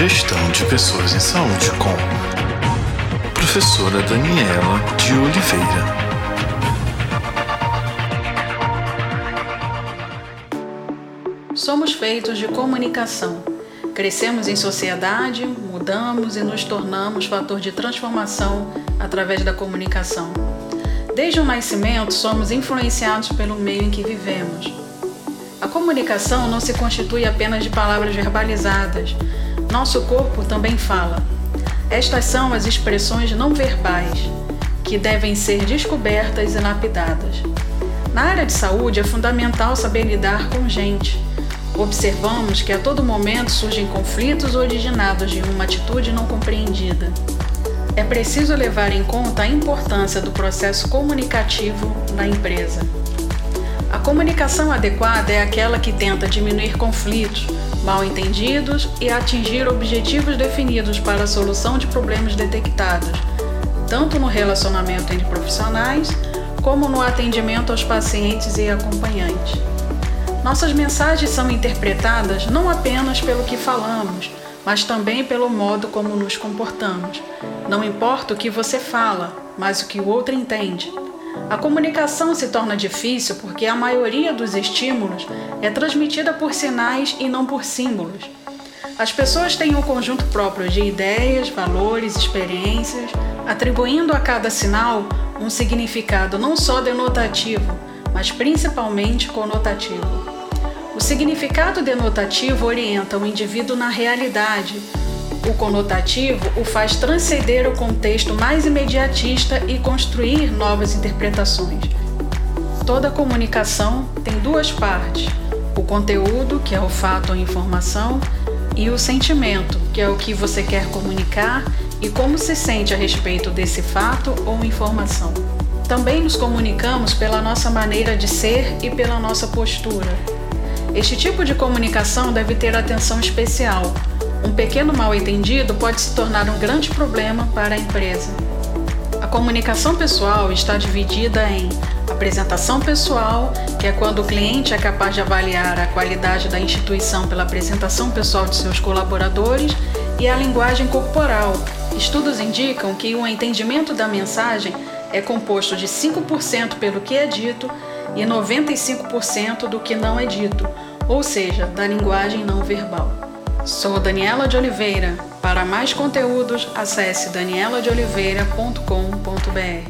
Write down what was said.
Gestão de Pessoas em Saúde com Professora Daniela de Oliveira. Somos feitos de comunicação. Crescemos em sociedade, mudamos e nos tornamos fator de transformação através da comunicação. Desde o nascimento, somos influenciados pelo meio em que vivemos. A comunicação não se constitui apenas de palavras verbalizadas. Nosso corpo também fala. Estas são as expressões não verbais, que devem ser descobertas e lapidadas. Na área de saúde é fundamental saber lidar com gente. Observamos que a todo momento surgem conflitos originados de uma atitude não compreendida. É preciso levar em conta a importância do processo comunicativo da empresa. A comunicação adequada é aquela que tenta diminuir conflitos, mal entendidos e atingir objetivos definidos para a solução de problemas detectados, tanto no relacionamento entre profissionais como no atendimento aos pacientes e acompanhantes. Nossas mensagens são interpretadas não apenas pelo que falamos, mas também pelo modo como nos comportamos. Não importa o que você fala, mas o que o outro entende. A comunicação se torna difícil porque a maioria dos estímulos é transmitida por sinais e não por símbolos. As pessoas têm um conjunto próprio de ideias, valores, experiências, atribuindo a cada sinal um significado não só denotativo, mas principalmente conotativo. O significado denotativo orienta o indivíduo na realidade, o conotativo o faz transcender o contexto mais imediatista e construir novas interpretações. Toda comunicação tem duas partes: o conteúdo, que é o fato ou informação, e o sentimento, que é o que você quer comunicar e como se sente a respeito desse fato ou informação. Também nos comunicamos pela nossa maneira de ser e pela nossa postura. Este tipo de comunicação deve ter atenção especial, um pequeno mal-entendido pode se tornar um grande problema para a empresa. A comunicação pessoal está dividida em apresentação pessoal, que é quando o cliente é capaz de avaliar a qualidade da instituição pela apresentação pessoal de seus colaboradores, e a linguagem corporal. Estudos indicam que o entendimento da mensagem é composto de 5% pelo que é dito e 95% do que não é dito, ou seja, da linguagem não verbal. Sou Daniela de Oliveira. Para mais conteúdos, acesse danieladeoliveira.com.br.